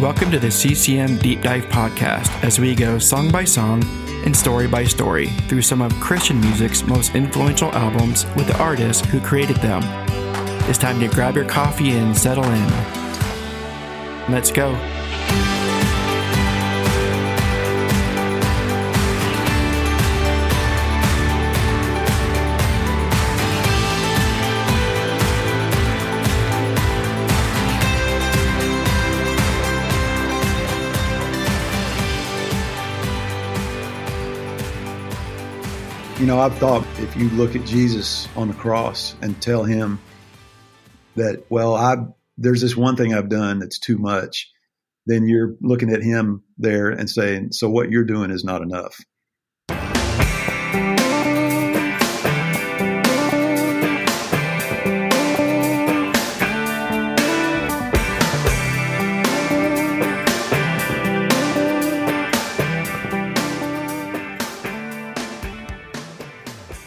Welcome to the CCM Deep Dive Podcast as we go song by song and story by story through some of Christian music's most influential albums with the artists who created them. It's time to grab your coffee and settle in. Let's go. You know, I've thought if you look at Jesus on the cross and tell him that, well, I there's this one thing I've done that's too much, then you're looking at him there and saying, so what you're doing is not enough.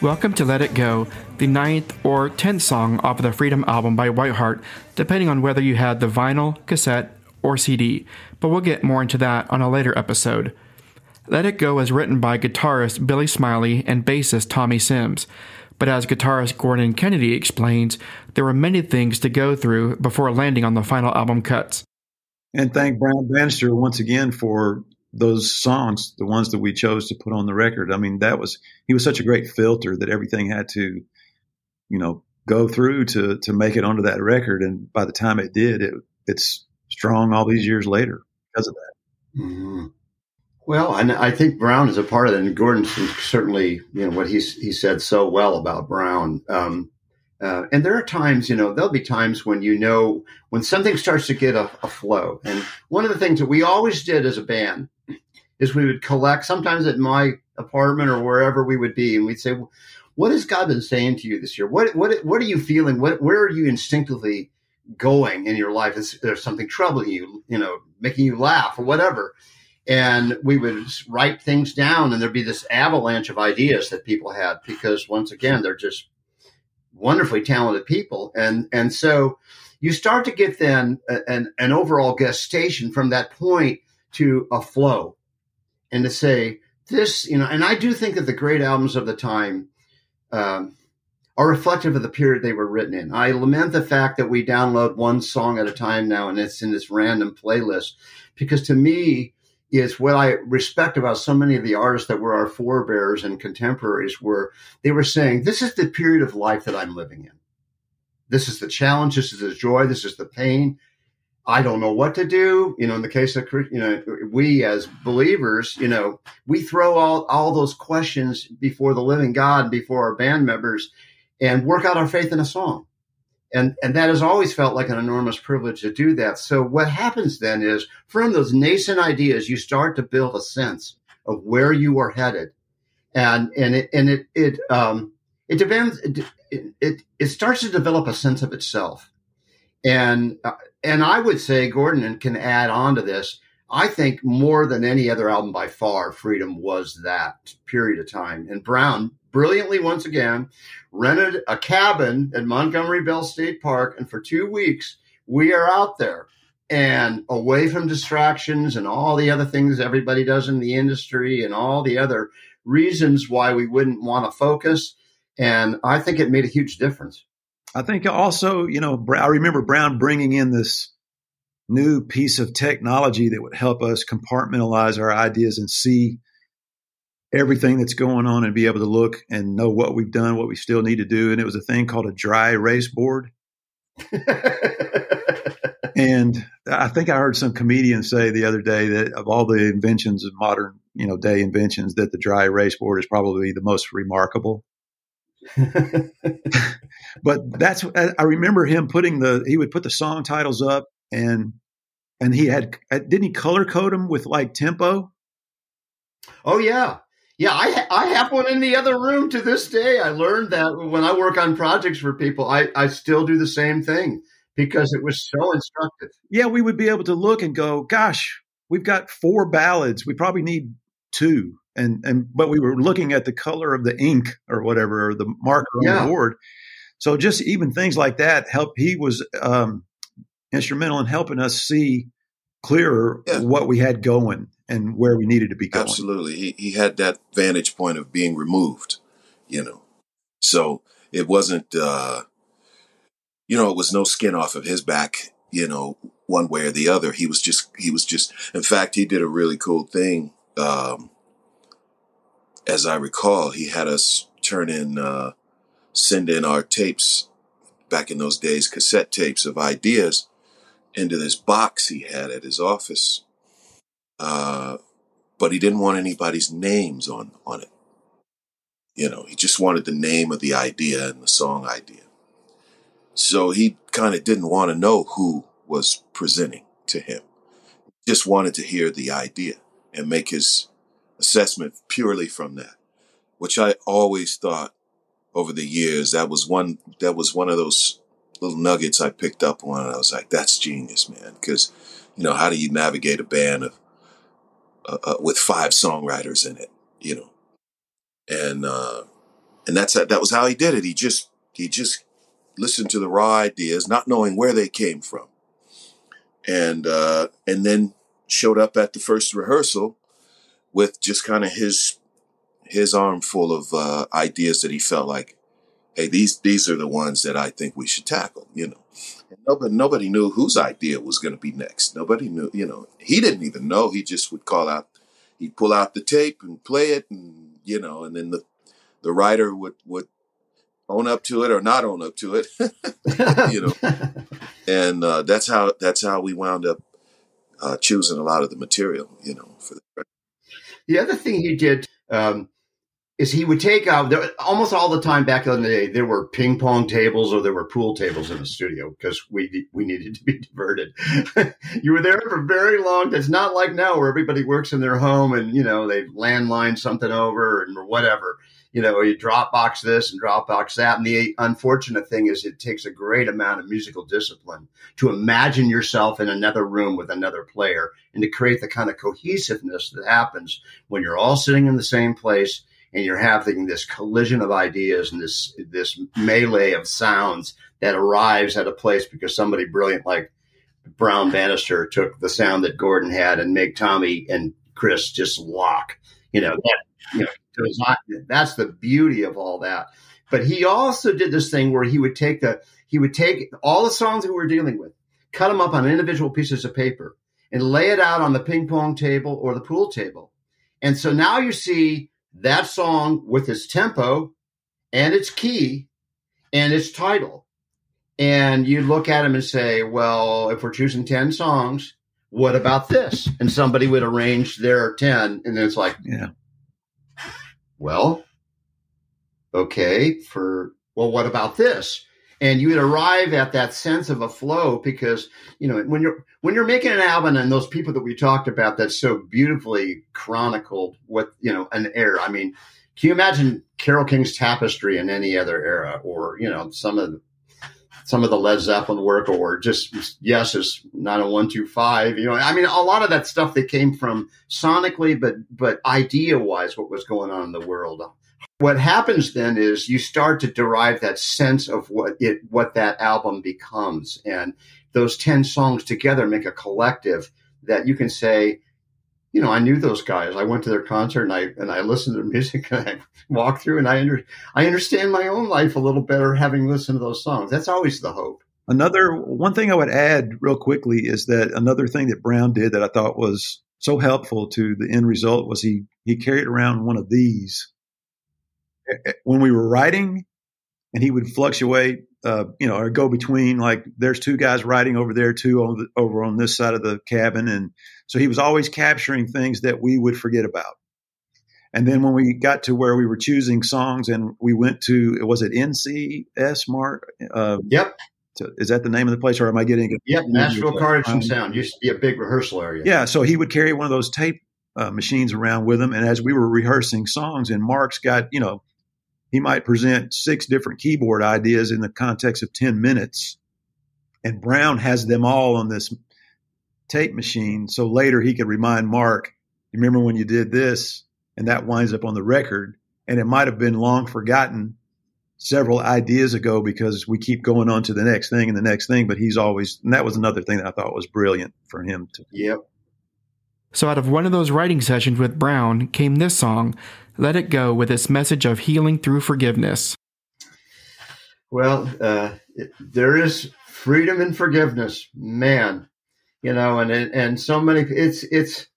Welcome to Let It Go, the ninth or tenth song off of the Freedom album by Whiteheart, depending on whether you had the vinyl, cassette, or CD, but we'll get more into that on a later episode. Let It Go was written by guitarist Billy Smiley and bassist Tommy Sims, but as guitarist Gordon Kennedy explains, there were many things to go through before landing on the final album cuts. And thank Brown Bannister once again for those songs, the ones that we chose to put on the record. I mean, that was he was such a great filter that everything had to, you know, go through to to make it onto that record. And by the time it did, it it's strong all these years later because of that. Mm-hmm. Well, and I think Brown is a part of it, and Gordon certainly, you know, what he's he said so well about Brown. Um, uh, and there are times, you know, there'll be times when you know when something starts to get a, a, flow. And one of the things that we always did as a band is we would collect, sometimes at my apartment or wherever we would be, and we'd say, "What has God been saying to you this year? What what what are you feeling? What where are you instinctively going in your life? Is there something troubling you? You know, making you laugh or whatever?" And we would write things down, and there'd be this avalanche of ideas that people had because once again, they're just wonderfully talented people. And, and so you start to get then an, an overall gestation from that point to a flow and to say this, you know, and I do think that the great albums of the time, um, are reflective of the period they were written in. I lament the fact that we download one song at a time now and it's in this random playlist because to me, is what I respect about so many of the artists that were our forebears and contemporaries were they were saying, this is the period of life that I'm living in. This is the challenge. This is the joy. This is the pain. I don't know what to do. You know, in the case of, you know, we as believers, you know, we throw all, all those questions before the living God, before our band members and work out our faith in a song. And and that has always felt like an enormous privilege to do that. So what happens then is from those nascent ideas you start to build a sense of where you are headed. And and it and it it um it depends it it, it starts to develop a sense of itself and uh, and i would say gordon can add on to this I think more than any other album by far, Freedom was that period of time. And Brown brilliantly once again rented a cabin at Montgomery Bell State Park, and for two weeks we are out there and away from distractions and all the other things everybody does in the industry and all the other reasons why we wouldn't want to focus. And I think it made a huge difference. I think also, you know, I remember Brown bringing in this new piece of technology that would help us compartmentalize our ideas and see everything that's going on and be able to look and know what we've done, what we still need to do. And it was a thing called a dry erase board. and I think I heard some comedian say the other day that of all the inventions of modern, you know, day inventions, that the dry erase board is probably the most remarkable. but that's I remember him putting the he would put the song titles up and and he had uh, didn't he color code them with like tempo? Oh yeah, yeah, I I have one in the other room to this day. I learned that when I work on projects for people, I I still do the same thing because it was so instructive. Yeah, we would be able to look and go, gosh, we've got four ballads. We probably need two. And and but we were looking at the color of the ink or whatever or the marker on the board. So just even things like that help. He was um, instrumental in helping us see clearer Yeah. what we had going and where we needed to be going. Absolutely. He, he had that vantage point of being removed, you know. So it wasn't, uh, you know, it was no skin off of his back, you know, one way or the other. He was just, he was just, in fact, he did a really cool thing. Um, as I recall, he had us turn in, uh, send in our tapes back in those days, cassette tapes of ideas into this box he had at his office. Uh, but he didn't want anybody's names on on it. You know, he just wanted the name of the idea and the song idea. So he kind of didn't want to know who was presenting to him. Just wanted to hear the idea and make his assessment purely from that, which I always thought over the years that was one that was one of those little nuggets I picked up on. I was like, that's genius, man. Because you know, how do you navigate a band of uh, uh, with five songwriters in it, you know, and uh, and that's that was how he did it. He just he just listened to the raw ideas, not knowing where they came from, and uh, and then showed up at the first rehearsal with just kind of his his arm full of uh, ideas that he felt like, hey, these these are the ones that I think we should tackle, you know. And nobody nobody knew whose idea was going to be next. Nobody knew, you know. He didn't even know. He just would call out, he'd pull out the tape and play it, and you know, and then the the writer would would own up to it or not own up to it, you know. And uh, that's how that's how we wound up uh, choosing a lot of the material, you know, for the. The other thing he did um, is he would take out there, almost all the time back in the day. There were ping pong tables or there were pool tables in the studio because we we needed to be diverted. you were there for very long. It's not like now where everybody works in their home and you know they landline something over and whatever. You know, you Dropbox this and Dropbox that. And the unfortunate thing is, it takes a great amount of musical discipline to imagine yourself in another room with another player and to create the kind of cohesiveness that happens when you're all sitting in the same place and you're having this collision of ideas and this this melee of sounds that arrives at a place because somebody brilliant like Brown Bannister took the sound that Gordon had and make Tommy and Chris just lock. You know that you know on. That's the beauty of all that. But he also did this thing where he would take the he would take all the songs that we were dealing with, cut them up on individual pieces of paper, and lay it out on the ping pong table or the pool table. And so now you see that song with its tempo and its key and its title. And you look at them and say, well, if we're choosing 10 songs, what about this? And somebody would arrange their 10. And then it's like, Yeah. well, okay, for, well, what about this? And you would arrive at that sense of a flow because, you know, when you're, when you're making an album and those people that we talked about that so beautifully chronicled what, you know, an era, I mean, can you imagine Carole King's Tapestry in any other era or, you know, some of the, some of the Led Zeppelin work or just yes is not oh a one two five. You know, I mean, a lot of that stuff that came from sonically, but but idea wise, what was going on in the world. What happens then is you start to derive that sense of what it what that album becomes, and those ten songs together make a collective that you can say, you know, I knew those guys. I went to their concert and I and I listened to their music and I walked through and I under, I understand my own life a little better having listened to those songs. That's always the hope. Another one thing I would add real quickly is that another thing that Brown did that I thought was so helpful to the end result was he he carried around one of these when we were writing, and he would fluctuate, uh, you know, or go between like there's two guys writing over there, two on the, over on this side of the cabin, and so he was always capturing things that we would forget about. And then when we got to where we were choosing songs, and we went to was it NCS Mark? Uh, Yep. to, is that the name of the place, or am I getting it? Yep. Nashville Cartage and Sound used to be a big rehearsal area. Yeah, so he would carry one of those tape uh, machines around with him, and as we were rehearsing songs, and Mark's got you know, he might present six different keyboard ideas in the context of ten minutes, and Brown has them all on this tape machine. So later he could remind Mark, "You remember when you did this?" And that winds up on the record, and it might have been long forgotten several ideas ago because we keep going on to the next thing and the next thing. But he's always, and that was another thing that I thought was brilliant for him to. Yep. So, out of one of those writing sessions with Brown came this song, Let It Go, with its message of healing through forgiveness. Well, uh, it, there is freedom and forgiveness, man. You know, and and so many. It's it's.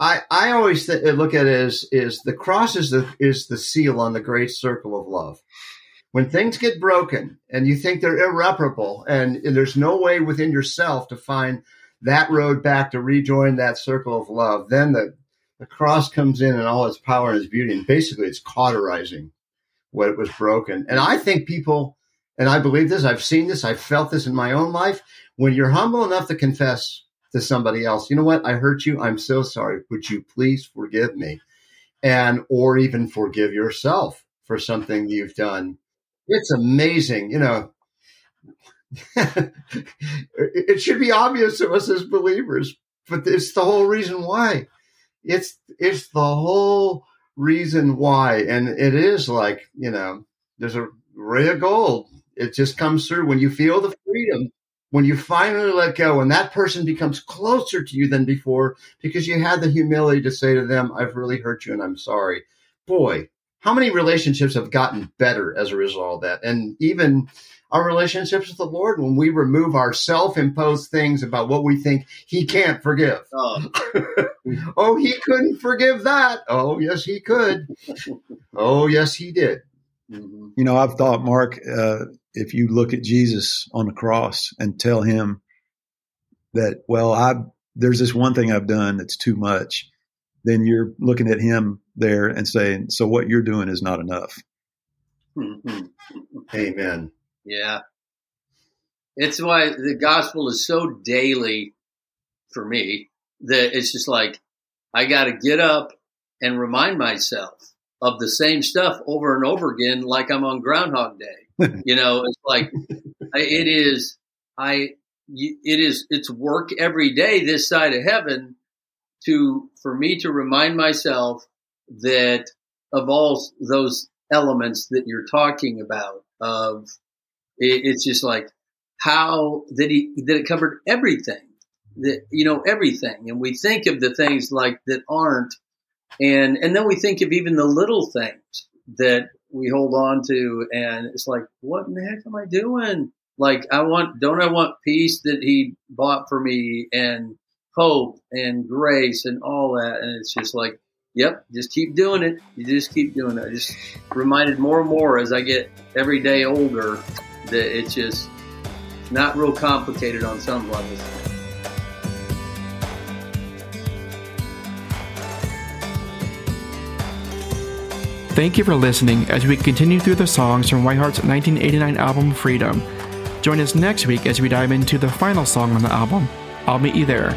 I I always th- look at it as is the cross is the is the seal on the great circle of love. When things get broken and you think they're irreparable, and, and there's no way within yourself to find that road back to rejoin that circle of love, then the the cross comes in and all its power and its beauty, and basically it's cauterizing what was broken. And I think people and I believe this, I've seen this, I've felt this in my own life. When you're humble enough to confess to somebody else, you know what? I hurt you. I'm so sorry. Would you please forgive me? And, or even forgive yourself for something you've done. It's amazing. You know, it should be obvious to us as believers, but it's the whole reason why. It's, it's the whole reason why. And it is like, you know, there's a ray of gold it just comes through when you feel the freedom, when you finally let go, and that person becomes closer to you than before because you had the humility to say to them, I've really hurt you and I'm sorry. Boy, how many relationships have gotten better as a result of that? And even our relationships with the Lord, when we remove our self imposed things about what we think He can't forgive. Oh. oh, He couldn't forgive that. Oh, yes, He could. oh, yes, He did. Mm-hmm. You know, I've thought, Mark, uh, if you look at Jesus on the cross and tell him that, well, I there's this one thing I've done that's too much, then you're looking at him there and saying, so what you're doing is not enough. Mm-hmm. Amen. Yeah. It's why the gospel is so daily for me that it's just like I got to get up and remind myself of the same stuff over and over again, like I'm on Groundhog Day. you know, it's like it is. I it is it's work every day this side of heaven to for me to remind myself that of all those elements that you're talking about of it, it's just like how that he that it covered everything that you know everything and we think of the things like that aren't and and then we think of even the little things that we hold on to, and it's like, what in the heck am I doing? Like, I want, don't I want peace that He bought for me, and hope and grace and all that? And it's just like, yep, just keep doing it. You just keep doing it. I just reminded more and more as I get every day older that it's just not real complicated on some levels. Thank you for listening as we continue through the songs from Whiteheart's 1989 album Freedom. Join us next week as we dive into the final song on the album. I'll meet you there.